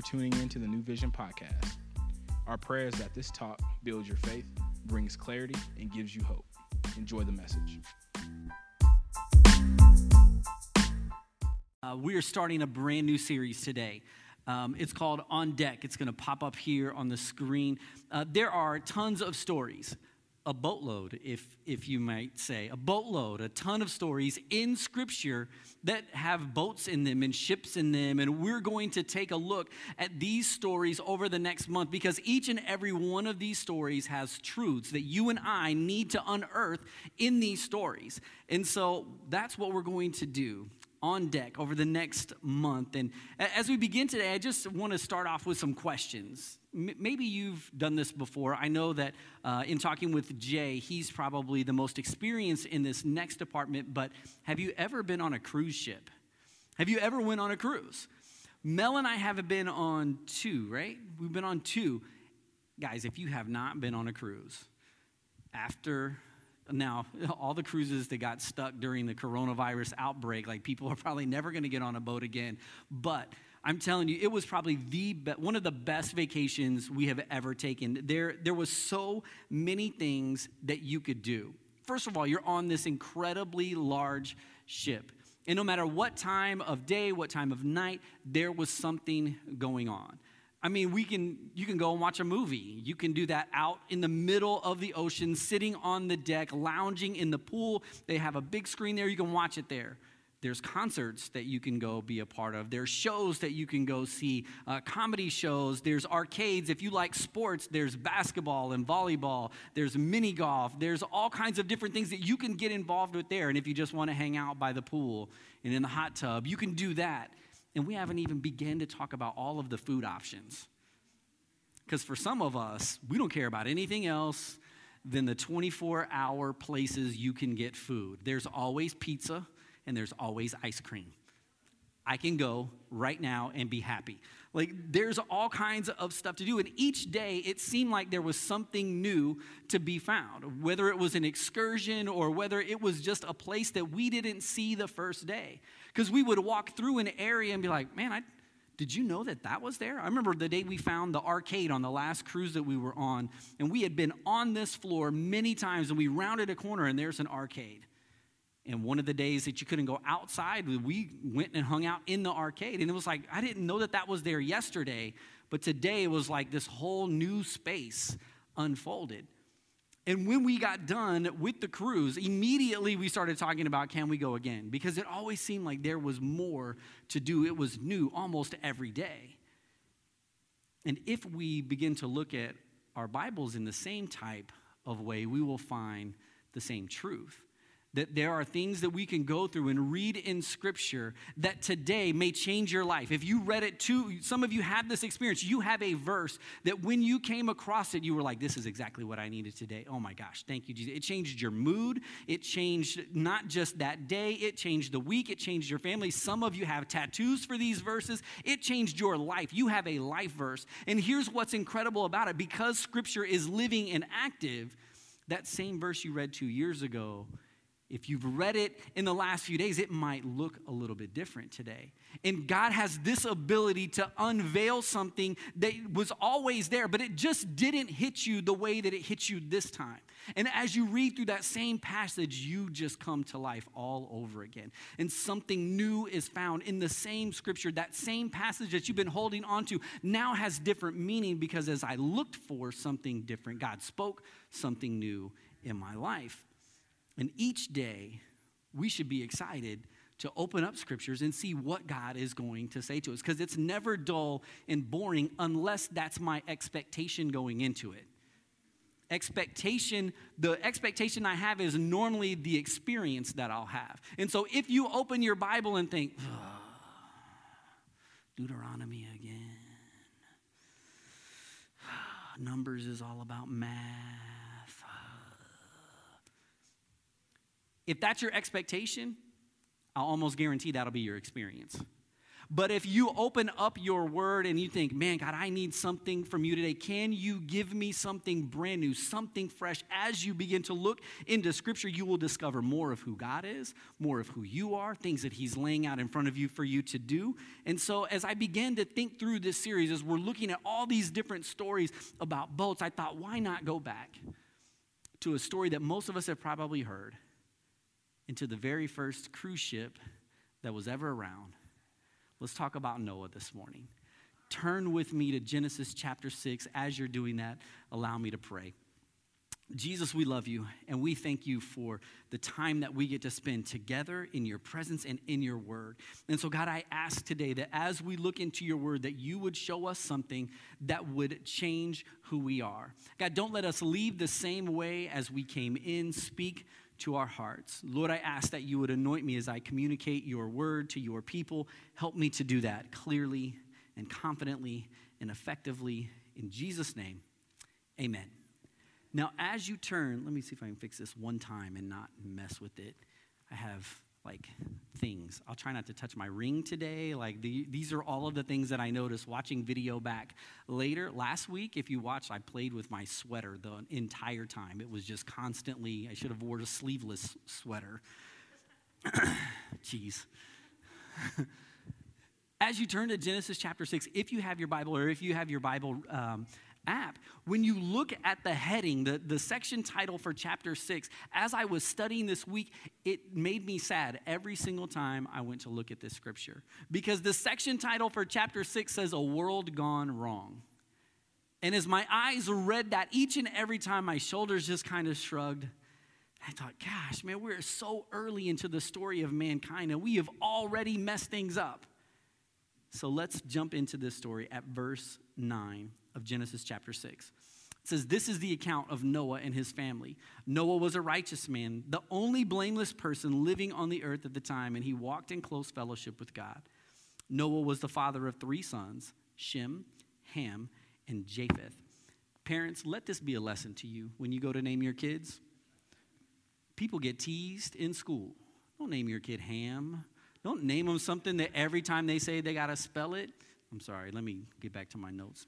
for tuning in to the New Vision podcast. Our prayer is that this talk builds your faith, brings clarity, and gives you hope. Enjoy the message. Uh, we are starting a brand new series today. Um, it's called On Deck. It's going to pop up here on the screen. Uh, there are tons of stories, a boatload, if, if you might say, a boatload, a ton of stories in Scripture that have boats in them and ships in them. And we're going to take a look at these stories over the next month because each and every one of these stories has truths that you and I need to unearth in these stories. And so that's what we're going to do on deck over the next month. And as we begin today, I just want to start off with some questions. Maybe you've done this before. I know that uh, in talking with Jay, he's probably the most experienced in this next department, but have you ever been on a cruise ship? Have you ever went on a cruise? Mel and I have been on two, right? We've been on two. Guys, if you have not been on a cruise, after now, all the cruises that got stuck during the coronavirus outbreak, like people are probably never going to get on a boat again. But I'm telling you, it was probably the be- one of the best vacations we have ever taken. There, there was so many things that you could do. First of all, you're on this incredibly large ship. And no matter what time of day, what time of night, there was something going on. I mean, we can you can go and watch a movie. You can do that out in the middle of the ocean, sitting on the deck, lounging in the pool. They have a big screen there. You can watch it there. There's concerts that you can go be a part of. There's shows that you can go see, uh, comedy shows. There's arcades. If you like sports, there's basketball and volleyball. There's mini golf. There's all kinds of different things that you can get involved with there. And if you just want to hang out by the pool and in the hot tub, you can do that. And we haven't even begun to talk about all of the food options. Because for some of us, we don't care about anything else than the 24 hour places you can get food. There's always pizza and there's always ice cream. I can go right now and be happy. Like, there's all kinds of stuff to do. And each day, it seemed like there was something new to be found, whether it was an excursion or whether it was just a place that we didn't see the first day. Because we would walk through an area and be like, man, I, did you know that that was there? I remember the day we found the arcade on the last cruise that we were on, and we had been on this floor many times, and we rounded a corner, and there's an arcade. And one of the days that you couldn't go outside, we went and hung out in the arcade. And it was like, I didn't know that that was there yesterday, but today it was like this whole new space unfolded. And when we got done with the cruise, immediately we started talking about can we go again? Because it always seemed like there was more to do. It was new almost every day. And if we begin to look at our Bibles in the same type of way, we will find the same truth that there are things that we can go through and read in scripture that today may change your life. If you read it too, some of you have this experience. You have a verse that when you came across it, you were like, this is exactly what I needed today. Oh my gosh, thank you, Jesus. It changed your mood. It changed not just that day, it changed the week, it changed your family. Some of you have tattoos for these verses. It changed your life. You have a life verse. And here's what's incredible about it because scripture is living and active, that same verse you read two years ago if you've read it in the last few days, it might look a little bit different today. And God has this ability to unveil something that was always there, but it just didn't hit you the way that it hit you this time. And as you read through that same passage, you just come to life all over again. And something new is found in the same scripture. That same passage that you've been holding on to now has different meaning because as I looked for something different, God spoke something new in my life. And each day, we should be excited to open up scriptures and see what God is going to say to us because it's never dull and boring unless that's my expectation going into it. Expectation, the expectation I have is normally the experience that I'll have. And so if you open your Bible and think, Deuteronomy again, Numbers is all about math If that's your expectation, I'll almost guarantee that'll be your experience. But if you open up your word and you think, man, God, I need something from you today, can you give me something brand new, something fresh? As you begin to look into scripture, you will discover more of who God is, more of who you are, things that He's laying out in front of you for you to do. And so, as I began to think through this series, as we're looking at all these different stories about boats, I thought, why not go back to a story that most of us have probably heard, into the very first cruise ship that was ever around. Let's talk about Noah this morning. Turn with me to Genesis chapter 6. As you're doing that, allow me to pray. Jesus, we love you and we thank you for the time that we get to spend together in your presence and in your word. And so, God, I ask today that as we look into your word, that you would show us something that would change who we are. God, don't let us leave the same way as we came in. Speak to our hearts. Lord, I ask that you would anoint me as I communicate your word to your people. Help me to do that clearly and confidently and effectively. In Jesus' name, amen. Now, as you turn, let me see if I can fix this one time and not mess with it. I have like things. I'll try not to touch my ring today. Like the, these are all of the things that I noticed watching video back later. Last week, if you watched, I played with my sweater the entire time. It was just constantly, I should have worn a sleeveless sweater. Jeez. As you turn to Genesis chapter 6, if you have your Bible or if you have your Bible um, app, when you look at the heading, the, the section title for chapter six, as I was studying this week, it made me sad every single time I went to look at this scripture. Because the section title for chapter six says, A World Gone Wrong. And as my eyes read that, each and every time my shoulders just kind of shrugged. I thought, gosh, man, we're so early into the story of mankind and we have already messed things up. So let's jump into this story at verse 9 of Genesis chapter 6. It says, This is the account of Noah and his family. Noah was a righteous man, the only blameless person living on the earth at the time, and he walked in close fellowship with God. Noah was the father of three sons Shem, Ham, and Japheth. Parents, let this be a lesson to you when you go to name your kids. People get teased in school. Don't name your kid Ham. Don't name them something that every time they say they got to spell it. I'm sorry, let me get back to my notes.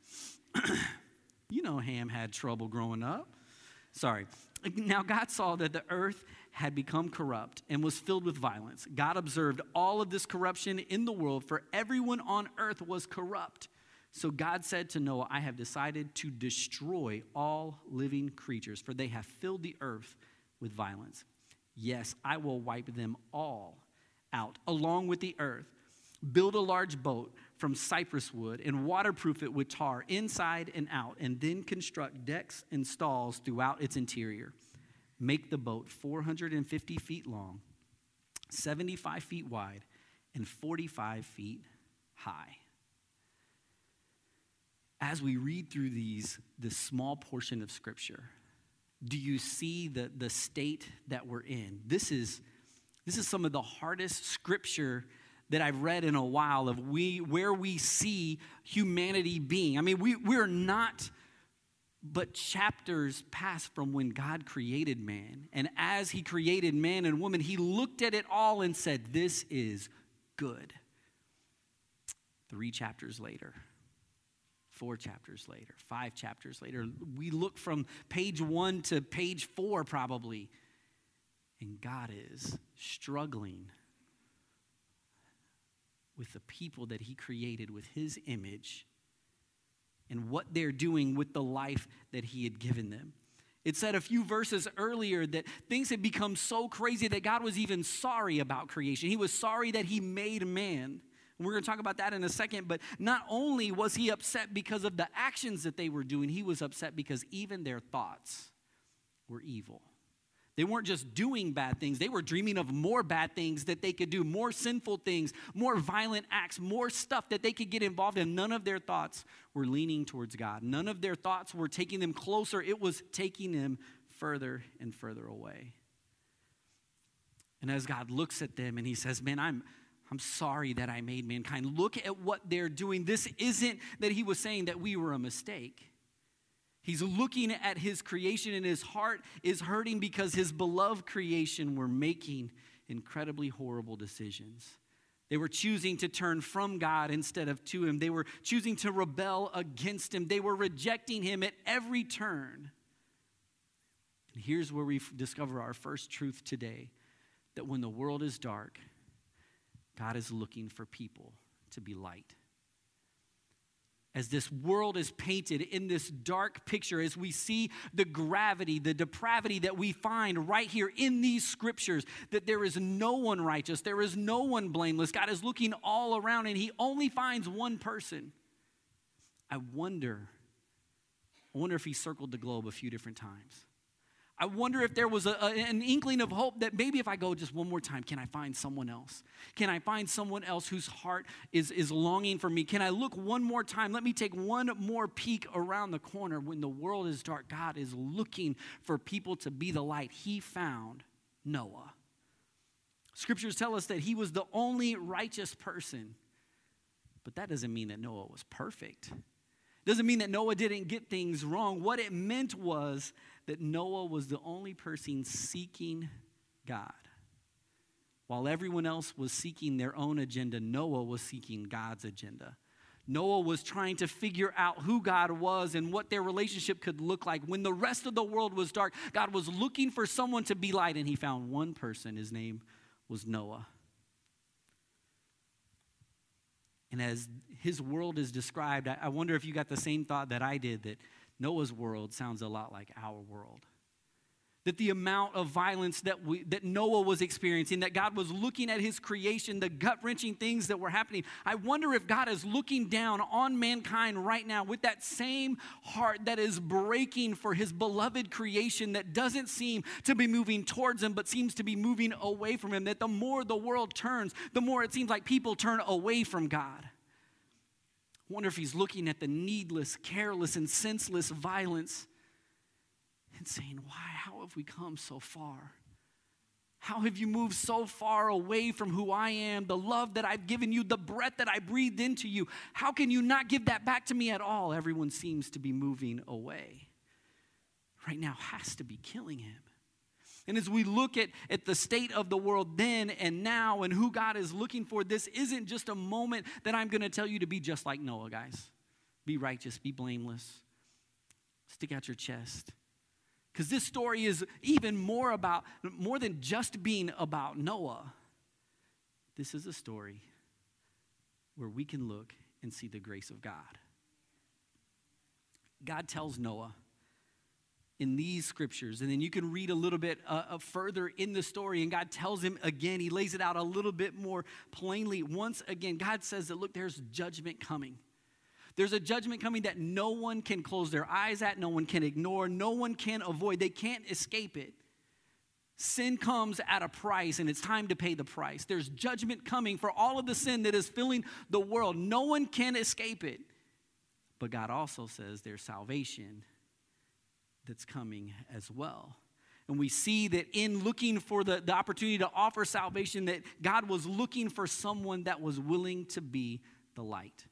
You know, Ham had trouble growing up. Sorry. Now, God saw that the earth had become corrupt and was filled with violence. God observed all of this corruption in the world, for everyone on earth was corrupt. So God said to Noah, I have decided to destroy all living creatures, for they have filled the earth with violence. Yes, I will wipe them all out, along with the earth. Build a large boat from cypress wood and waterproof it with tar inside and out, and then construct decks and stalls throughout its interior. Make the boat 450 feet long, 75 feet wide, and 45 feet high. As we read through these, this small portion of Scripture, do you see the, the state that we're in? This is, this is some of the hardest Scripture that I've read in a while of we where we see humanity being. I mean, we, we're not but chapters pass from when God created man. And as he created man and woman, he looked at it all and said, This is good. Three chapters later, four chapters later, five chapters later, we look from page one to page four probably, and God is struggling with the people that he created with his image and what they're doing with the life that he had given them. It said a few verses earlier that things had become so crazy that God was even sorry about creation. He was sorry that he made man. And we're going to talk about that in a second. But not only was he upset because of the actions that they were doing, he was upset because even their thoughts were evil. They weren't just doing bad things, they were dreaming of more bad things that they could do, more sinful things, more violent acts, more stuff that they could get involved in. None of their thoughts were leaning towards God. None of their thoughts were taking them closer, it was taking them further and further away. And as God looks at them and he says, Man, I'm. I'm sorry that I made mankind. Look at what they're doing. This isn't that he was saying that we were a mistake. He's looking at his creation and his heart is hurting because his beloved creation were making incredibly horrible decisions. They were choosing to turn from God instead of to Him. They were choosing to rebel against Him. They were rejecting Him at every turn. And here's where we discover our first truth today that when the world is dark, God is looking for people to be light as this world is painted in this dark picture, as we see the gravity, the depravity that we find right here in these scriptures, that there is no one righteous, there is no one blameless. God is looking all around and He only finds one person. I wonder, I wonder if He circled the globe a few different times. I wonder if there was a, a, an inkling of hope that maybe if I go just one more time, can I find someone else? Can I find someone else whose heart is, is longing for me? Can I look one more time? Let me take one more peek around the corner. When the world is dark, God is looking for people to be the light. He found Noah. Scriptures tell us that he was the only righteous person, but that doesn't mean that Noah was perfect. Doesn't mean that Noah didn't get things wrong. What it meant was that Noah was the only person seeking God. While everyone else was seeking their own agenda, Noah was seeking God's agenda. Noah was trying to figure out who God was and what their relationship could look like. When the rest of the world was dark, God was looking for someone to be light, and he found one person. His name was Noah. And as his world is described, I wonder if you got the same thought that I did that Noah's world sounds a lot like our world. That the amount of violence that, we, that Noah was experiencing, that God was looking at his creation, the gut wrenching things that were happening. I wonder if God is looking down on mankind right now with that same heart that is breaking for his beloved creation that doesn't seem to be moving towards him, but seems to be moving away from him. That the more the world turns, the more it seems like people turn away from God I wonder if he's looking at the needless, careless, and senseless violence and saying, Why? How have we come so far? How have you moved so far away from who I am, the love that I've given you, the breath that I breathed into you? How can you not give that back to me at all? Everyone seems to be moving away. Right now has to be killing him. And as we look at, at the state of the world then and now and who God is looking for, this isn't just a moment that I'm going to tell you to be just like Noah, guys. Be righteous, be blameless, stick out your chest. Because this story is even more about, more than just being about Noah. This is a story where we can look and see the grace of God. God tells Noah, in these scriptures. And then you can read a little bit uh, uh, further in the story, and God tells him again, he lays it out a little bit more plainly. Once again, God says that, look, there's judgment coming. There's a judgment coming that no one can close their eyes at, no one can ignore, no one can avoid. They can't escape it. Sin comes at a price, and it's time to pay the price. There's judgment coming for all of the sin that is filling the world. No one can escape it. But God also says there's salvation that's coming as well. And we see that in looking for the, the opportunity to offer salvation, that God was looking for someone that was willing to be the light.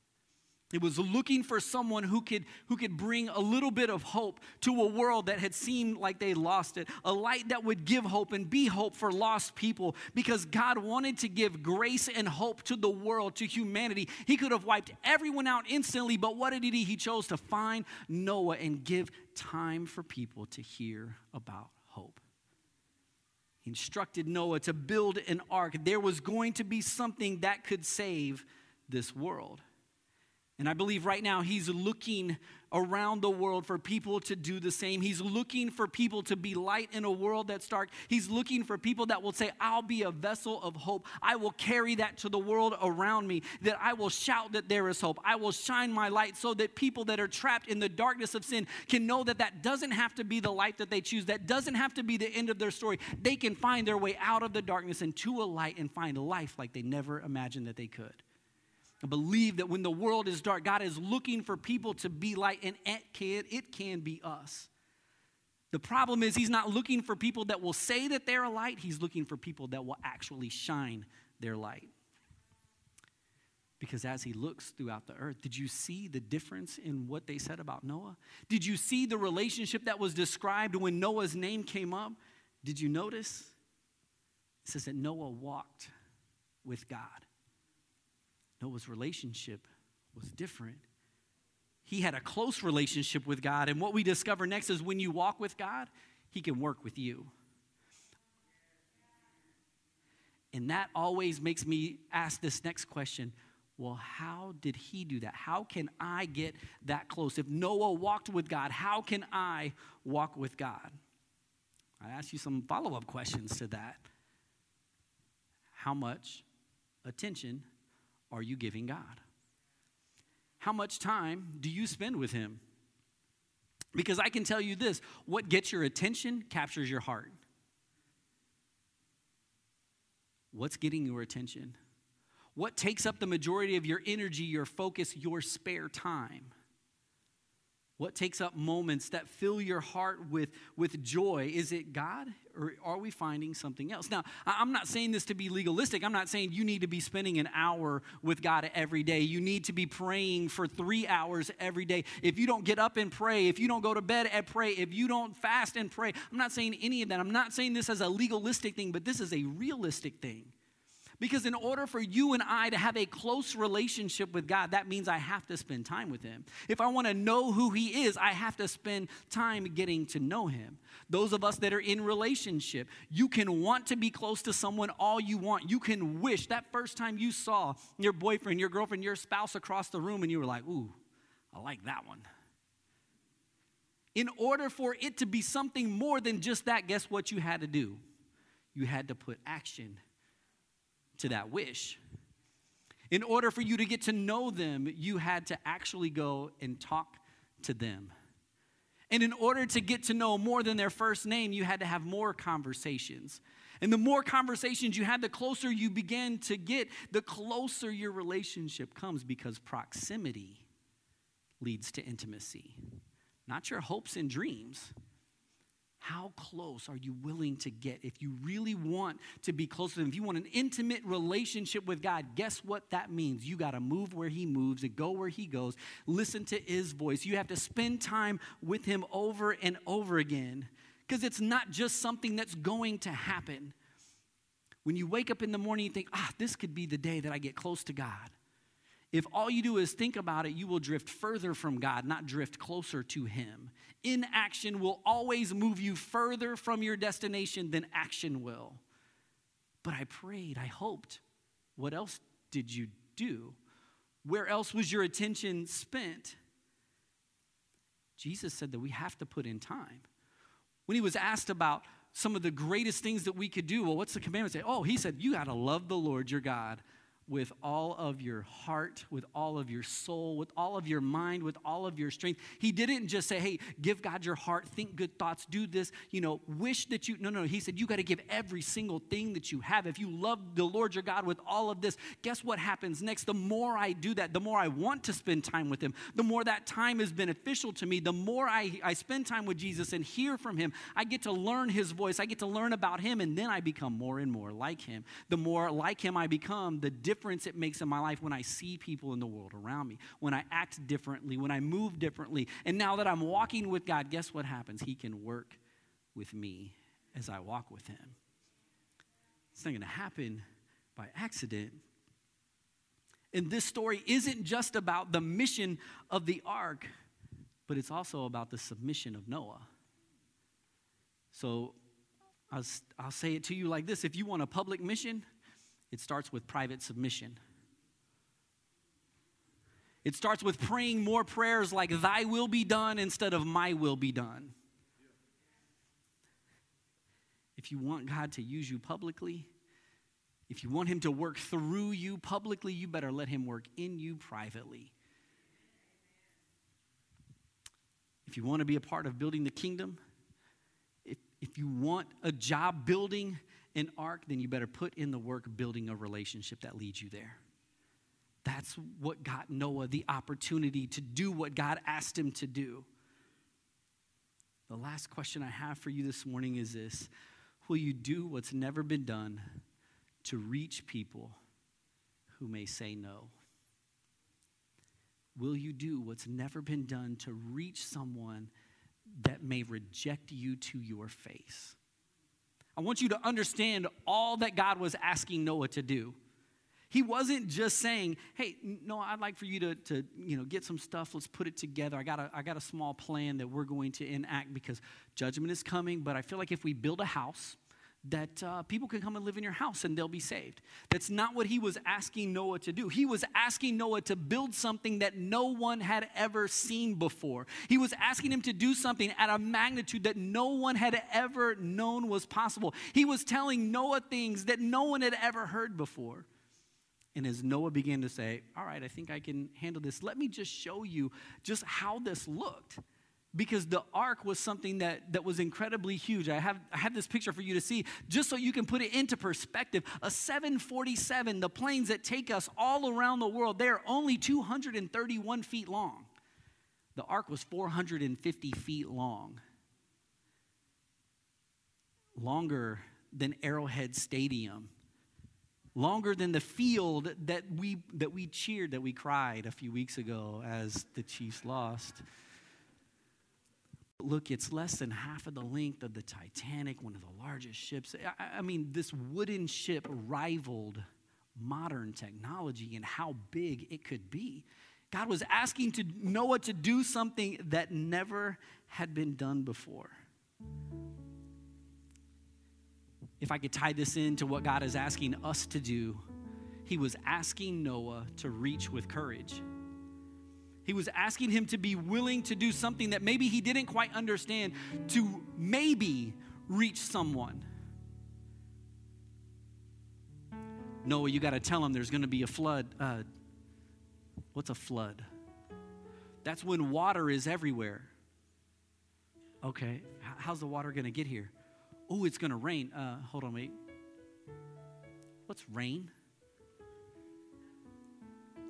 It was looking for someone who could, who could bring a little bit of hope to a world that had seemed like they lost it. A light that would give hope and be hope for lost people because God wanted to give grace and hope to the world, to humanity. He could have wiped everyone out instantly, but what did he do? He chose to find Noah and give time for people to hear about hope. He instructed Noah to build an ark. There was going to be something that could save this world. And I believe right now he's looking around the world for people to do the same. He's looking for people to be light in a world that's dark. He's looking for people that will say, I'll be a vessel of hope. I will carry that to the world around me, that I will shout that there is hope. I will shine my light so that people that are trapped in the darkness of sin can know that that doesn't have to be the life that they choose. That doesn't have to be the end of their story. They can find their way out of the darkness into a light and find life like they never imagined that they could. I believe that when the world is dark, God is looking for people to be light, and it can, it can be us. The problem is, He's not looking for people that will say that they're a light, He's looking for people that will actually shine their light. Because as He looks throughout the earth, did you see the difference in what they said about Noah? Did you see the relationship that was described when Noah's name came up? Did you notice? It says that Noah walked with God. Noah's relationship was different. He had a close relationship with God. And what we discover next is when you walk with God, He can work with you. And that always makes me ask this next question well, how did he do that? How can I get that close? If Noah walked with God, how can I walk with God? I ask you some follow up questions to that. How much attention are you giving God? How much time do you spend with Him? Because I can tell you this what gets your attention captures your heart. What's getting your attention? What takes up the majority of your energy, your focus, your spare time? What takes up moments that fill your heart with, with joy? Is it God or are we finding something else? Now, I'm not saying this to be legalistic. I'm not saying you need to be spending an hour with God every day. You need to be praying for three hours every day. If you don't get up and pray, if you don't go to bed and pray, if you don't fast and pray, I'm not saying any of that. I'm not saying this as a legalistic thing, but this is a realistic thing. Because in order for you and I to have a close relationship with God, that means I have to spend time with Him. If I want to know who He is, I have to spend time getting to know Him. Those of us that are in relationship, you can want to be close to someone all you want. You can wish that first time you saw your boyfriend, your girlfriend, your spouse across the room, and you were like, ooh, I like that one. In order for it to be something more than just that, guess what you had to do? You had to put action to that wish. In order for you to get to know them, you had to actually go and talk to them. And in order to get to know more than their first name, you had to have more conversations. And the more conversations you had, the closer you began to get, the closer your relationship comes because proximity leads to intimacy, not your hopes and dreams. How close are you willing to get? If you really want to be close to Him, if you want an intimate relationship with God, guess what that means? You got to move where He moves and go where He goes. Listen to His voice. You have to spend time with Him over and over again because it's not just something that's going to happen. When you wake up in the morning, you think, ah, this could be the day that I get close to God. If all you do is think about it, you will drift further from God, not drift closer to Him. Inaction will always move you further from your destination than action will. But I prayed, I hoped. What else did you do? Where else was your attention spent? Jesus said that we have to put in time. When he was asked about some of the greatest things that we could do, well, what's the commandment say? Oh, he said, you got to love the Lord your God with all of your heart, with all of your soul, with all of your mind, with all of your strength. He didn't just say, hey, give God your heart, think good thoughts, do this, you know, wish that you, no, no. He said, you got to give every single thing that you have. If you love the Lord your God with all of this, guess what happens next? The more I do that, the more I want to spend time with Him, the more that time is beneficial to me, the more I, I spend time with Jesus and hear from Him, I get to learn His voice, I get to learn about Him, and then I become more and more like Him. The more like Him I become, the different difference it makes in my life when I see people in the world around me, when I act differently, when I move differently. And now that I'm walking with God, guess what happens? He can work with me as I walk with Him. It's not going to happen by accident. And this story isn't just about the mission of the ark, but it's also about the submission of Noah. So I'll, I'll say it to you like this if you want a public mission, it starts with private submission. It starts with praying more prayers like, Thy will be done instead of my will be done. If you want God to use you publicly, if you want Him to work through you publicly, you better let Him work in you privately. If you want to be a part of building the kingdom, if, if you want a job building an ark, then you better put in the work building a relationship that leads you there. That's what got Noah the opportunity to do what God asked him to do. The last question I have for you this morning is this Will you do what's never been done to reach people who may say no? Will you do what's never been done to reach someone that may reject you to your face? I want you to understand all that God was asking Noah to do. He wasn't just saying, hey, no, I'd like for you to, to you know, get some stuff, let's put it together. I got, a, I got a small plan that we're going to enact because judgment is coming, but I feel like if we build a house, that uh, people can come and live in your house and they'll be saved. That's not what he was asking Noah to do. He was asking Noah to build something that no one had ever seen before. He was asking him to do something at a magnitude that no one had ever known was possible. He was telling Noah things that no one had ever heard before. And as Noah began to say, All right, I think I can handle this, let me just show you just how this looked because the ark was something that, that was incredibly huge. I have, I have this picture for you to see just so you can put it into perspective. A 747, the planes that take us all around the world, they are only 231 feet long. The ark was 450 feet long, longer than Arrowhead Stadium. Longer than the field that we, that we cheered, that we cried a few weeks ago as the Chiefs lost. Look, it's less than half of the length of the Titanic, one of the largest ships. I, I mean, this wooden ship rivaled modern technology and how big it could be. God was asking to Noah to do something that never had been done before. If I could tie this into what God is asking us to do, He was asking Noah to reach with courage. He was asking him to be willing to do something that maybe he didn't quite understand to maybe reach someone. Noah, you got to tell him there's going to be a flood. Uh, what's a flood? That's when water is everywhere. Okay, how's the water going to get here? Oh, it's going to rain. Uh, hold on, wait. What's rain?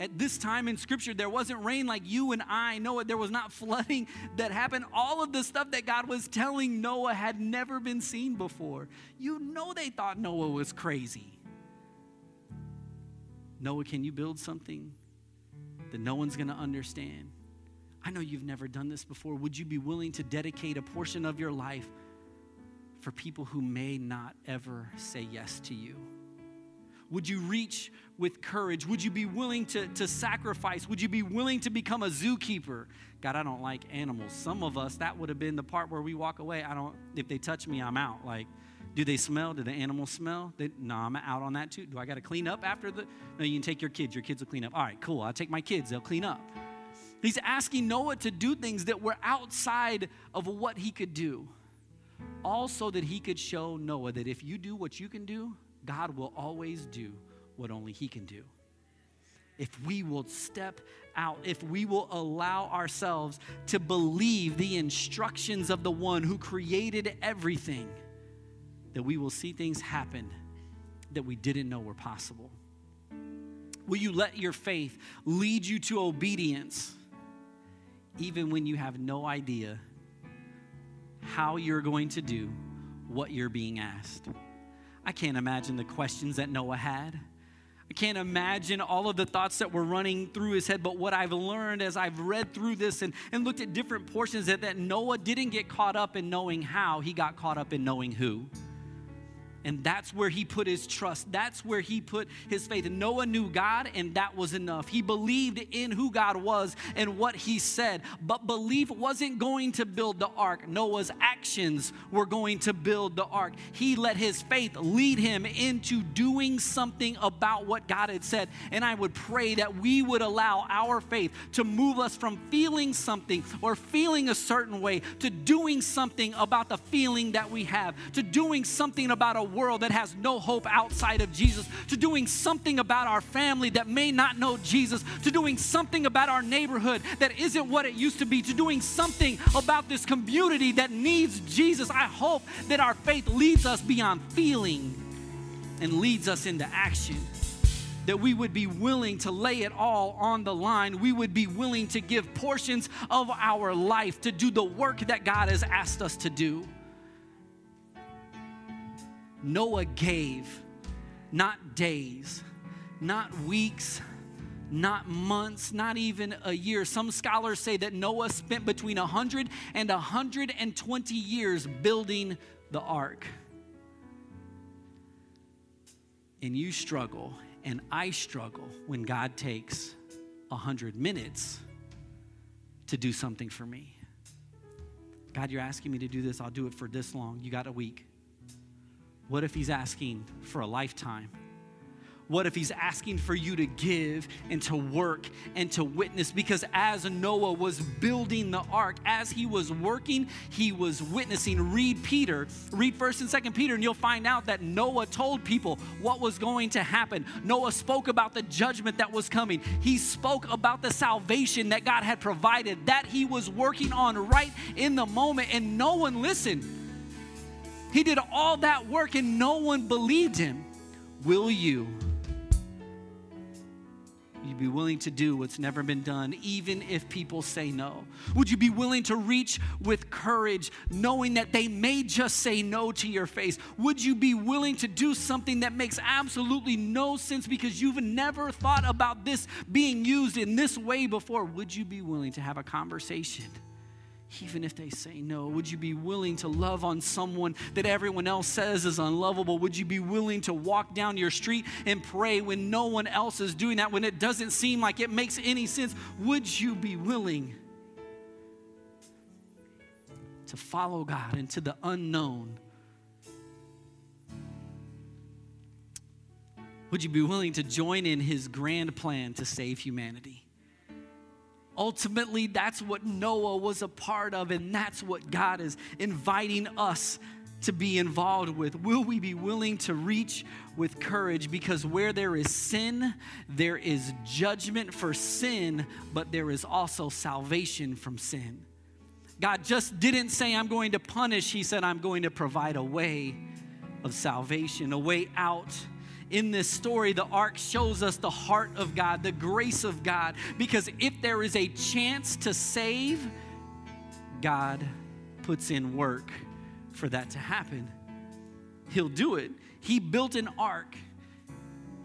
At this time in Scripture, there wasn't rain like you and I know it. There was not flooding that happened. All of the stuff that God was telling Noah had never been seen before. You know, they thought Noah was crazy. Noah, can you build something that no one's going to understand? I know you've never done this before. Would you be willing to dedicate a portion of your life for people who may not ever say yes to you? Would you reach with courage? Would you be willing to, to sacrifice? Would you be willing to become a zookeeper? God, I don't like animals. Some of us, that would have been the part where we walk away. I don't, if they touch me, I'm out. Like, do they smell? Do the animals smell? They, no, I'm out on that too. Do I got to clean up after the? No, you can take your kids. Your kids will clean up. All right, cool. I'll take my kids. They'll clean up. He's asking Noah to do things that were outside of what he could do. Also, that he could show Noah that if you do what you can do, God will always do what only He can do. If we will step out, if we will allow ourselves to believe the instructions of the one who created everything, that we will see things happen that we didn't know were possible. Will you let your faith lead you to obedience, even when you have no idea how you're going to do what you're being asked? I can't imagine the questions that Noah had. I can't imagine all of the thoughts that were running through his head, but what I've learned as I've read through this and, and looked at different portions that, that Noah didn't get caught up in knowing how, he got caught up in knowing who. And that's where he put his trust. That's where he put his faith. Noah knew God, and that was enough. He believed in who God was and what he said. But belief wasn't going to build the ark, Noah's actions were going to build the ark. He let his faith lead him into doing something about what God had said. And I would pray that we would allow our faith to move us from feeling something or feeling a certain way to doing something about the feeling that we have, to doing something about a world that has no hope outside of Jesus, to doing something about our family that may not know Jesus, to doing something about our neighborhood that isn't what it used to be, to doing something about this community that needs Jesus. I hope that our faith leads us beyond feeling and leads us into action that we would be willing to lay it all on the line. We would be willing to give portions of our life to do the work that God has asked us to do. Noah gave not days, not weeks, not months, not even a year. Some scholars say that Noah spent between 100 and 120 years building the ark. and you struggle and I struggle when God takes a hundred minutes to do something for me. God, you're asking me to do this. I'll do it for this long. You got a week. What if He's asking for a lifetime? What if he's asking for you to give and to work and to witness? Because as Noah was building the ark, as he was working, he was witnessing. Read Peter, read 1st and 2nd Peter, and you'll find out that Noah told people what was going to happen. Noah spoke about the judgment that was coming. He spoke about the salvation that God had provided, that he was working on right in the moment, and no one listened. He did all that work and no one believed him. Will you? you be willing to do what's never been done, even if people say no? Would you be willing to reach with courage, knowing that they may just say no to your face? Would you be willing to do something that makes absolutely no sense because you've never thought about this being used in this way before? Would you be willing to have a conversation? Even if they say no? Would you be willing to love on someone that everyone else says is unlovable? Would you be willing to walk down your street and pray when no one else is doing that, when it doesn't seem like it makes any sense? Would you be willing to follow God into the unknown? Would you be willing to join in his grand plan to save humanity? Ultimately, that's what Noah was a part of, and that's what God is inviting us to be involved with? Will we be willing to reach with courage? Because where there is sin, there is judgment for sin, but there is also salvation from sin. God just didn't say, I'm going to punish. He said, I'm going to provide a way of salvation, a way out in this story, the ark shows us the heart of God, the grace of God, because if there is a chance to save, God puts in work for that to happen. He'll do it. He built an ark.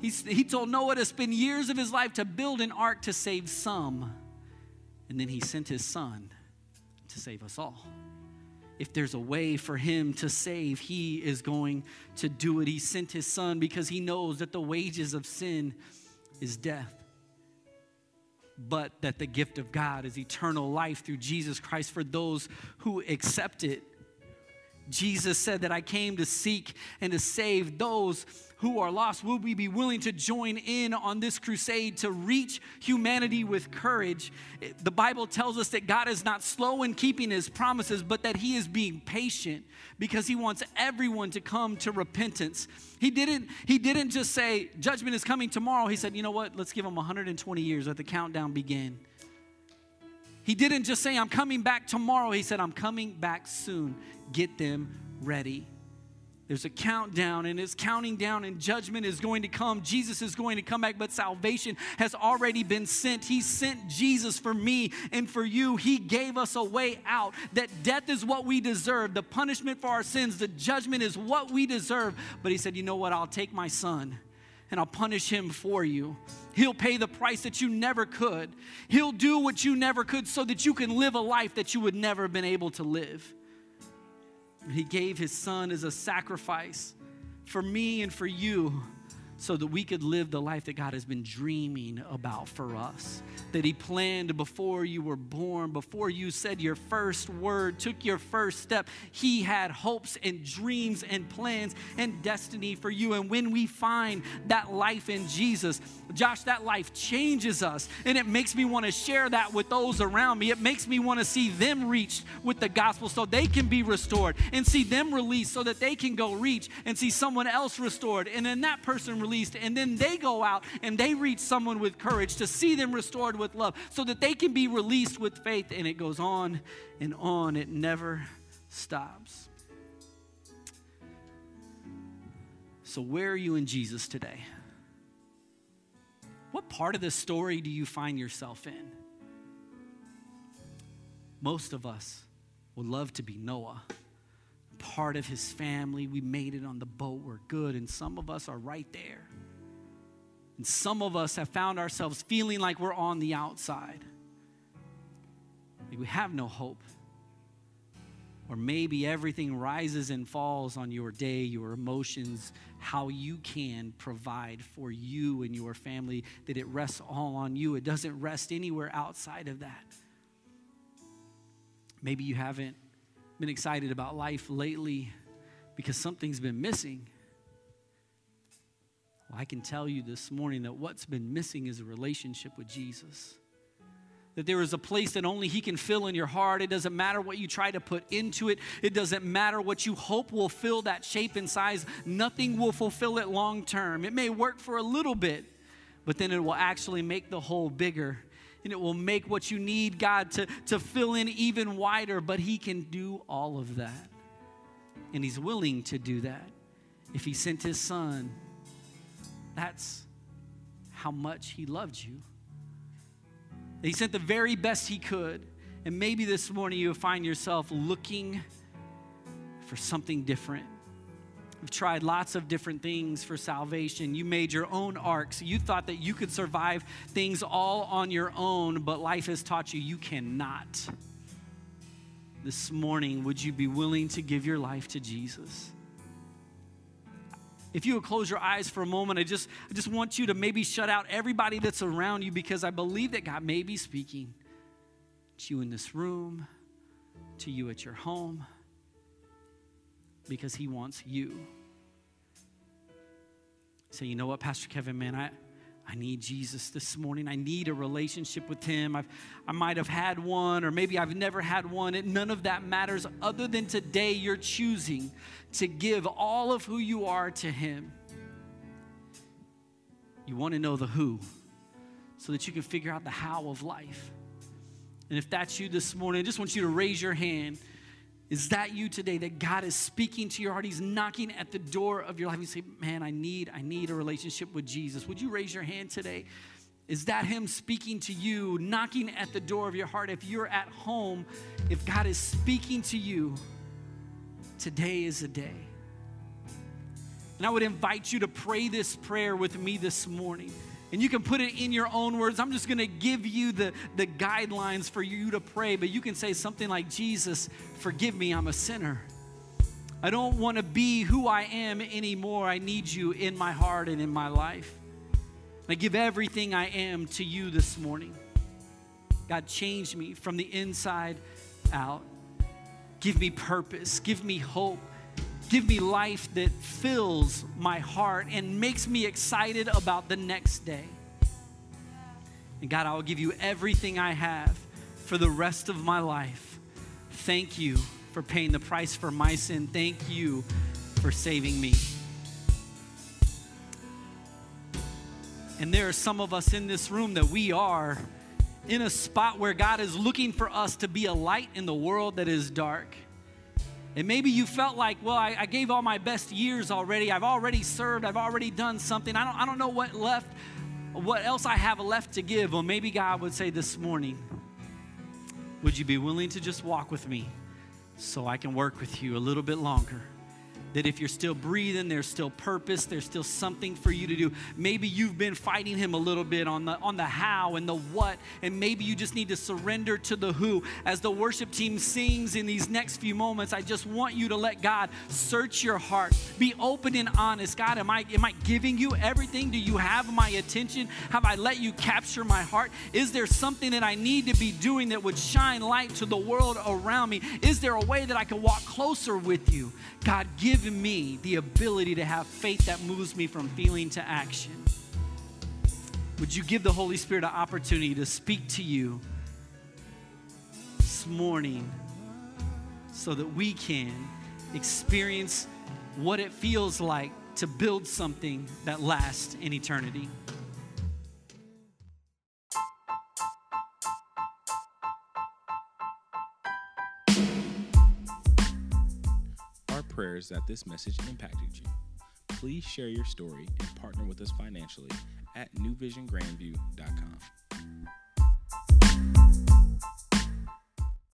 He's, he told Noah to spend years of his life to build an ark to save some. And then he sent his son to save us all if there's a way for him to save, he is going to do it. He sent his son because he knows that the wages of sin is death, but that the gift of God is eternal life through Jesus Christ for those who accept it. Jesus said that I came to seek and to save those who are lost. Will we be willing to join in on this crusade to reach humanity with courage? The Bible tells us that God is not slow in keeping his promises, but that he is being patient because he wants everyone to come to repentance. He didn't, he didn't just say, Judgment is coming tomorrow. He said, You know what? Let's give them 120 years. Let the countdown begin. He didn't just say, I'm coming back tomorrow. He said, I'm coming back soon. Get them ready. There's a countdown, and it's counting down, and judgment is going to come. Jesus is going to come back, but salvation has already been sent. He sent Jesus for me and for you. He gave us a way out. That death is what we deserve, the punishment for our sins, the judgment is what we deserve. But He said, You know what? I'll take my son and I'll punish him for you. He'll pay the price that you never could. He'll do what you never could so that you can live a life that you would never have been able to live. He gave his son as a sacrifice for me and for you so that we could live the life that God has been dreaming about for us. That He planned before you were born, before you said your first word, took your first step. He had hopes and dreams and plans and destiny for you. And when we find that life in Jesus, Josh, that life changes us. And it makes me want to share that with those around me. It makes me want to see them reached with the gospel so they can be restored and see them released so that they can go reach and see someone else restored. And then that person released, and then they go out and they reach someone with courage to see them restored with love so that they can be released with faith. And it goes on and on, it never stops. So, where are you in Jesus today? What part of the story do you find yourself in? Most of us would love to be Noah part of his family. We made it on the boat. We're good. And some of us are right there. And some of us have found ourselves feeling like we're on the outside. we have no hope. Or maybe everything rises and falls on your day, your emotions, how you can provide for you and your family, that it rests all on you. It doesn't rest anywhere outside of that. Maybe you haven't been excited about life lately because something's been missing. Well, I can tell you this morning that what's been missing is a relationship with Jesus that there is a place that only He can fill in your heart. It doesn't matter what you try to put into it, it doesn't matter what you hope will fill that shape and size. Nothing will fulfill it long term. It may work for a little bit, but then it will actually make the hole bigger. And it will make what you need, God, to, to fill in even wider. But He can do all of that. And He's willing to do that. If He sent His Son, that's how much He loved you. He sent the very best he could. And maybe this morning you'll find yourself looking for something different. You've tried lots of different things for salvation. You made your own arks. You thought that you could survive things all on your own, but life has taught you you cannot. This morning, would you be willing to give your life to Jesus? If you would close your eyes for a moment, I just, I just want you to maybe shut out everybody that's around you because I believe that God may be speaking to you in this room, to you at your home, because He wants you. Say, you know what, Pastor Kevin, man, I, I need Jesus this morning. I need a relationship with Him. I've, I might have had one, or maybe I've never had one. It, none of that matters other than today you're choosing to give all of who you are to Him. You want to know the who so that you can figure out the how of life. And if that's you this morning, I just want you to raise your hand. Is that you today that God is speaking to your heart? He's knocking at the door of your life. You say, Man, I need, I need a relationship with Jesus. Would you raise your hand today? Is that Him speaking to you, knocking at the door of your heart? If you're at home, if God is speaking to you, today is a day. And I would invite you to pray this prayer with me this morning. And you can put it in your own words. I'm just going to give you the, the guidelines for you to pray, but you can say something like, Jesus, forgive me, I'm a sinner. I don't want to be who I am anymore. I need you in my heart and in my life. I give everything I am to you this morning. God, change me from the inside out. Give me purpose. Give me hope. Give me life that fills my heart and makes me excited about the next day. And God, I will give you everything I have for the rest of my life. Thank you for paying the price for my sin. Thank you for saving me. And there are some of us in this room that we are in a spot where God is looking for us to be a light in the world that is dark. And maybe you felt like, well, I, I, gave all my best years already. I've already served. I've already done something. I don't, I don't know what left, what else I have left to give. Well, maybe God would say this morning, would you be willing to just walk with me so I can work with you a little bit longer? That if you're still breathing, there's still purpose, there's still something for you to do. Maybe you've been fighting him a little bit on the on the how and the what, and maybe you just need to surrender to the who. As the worship team sings in these next few moments, I just want you to let God search your heart. Be open and honest. God, am I am I giving you everything? Do you have my attention? Have I let you capture my heart? Is there something that I need to be doing that would shine light to the world around me? Is there a way that I can walk closer with you? God, give given me the ability to have faith that moves me from feeling to action. Would you give the Holy Spirit an opportunity to speak to you this morning so that we can experience what it feels like to build something that lasts in eternity? Prayers that this message impacted you. Please share your story and partner with us financially at newvisiongrandview.com.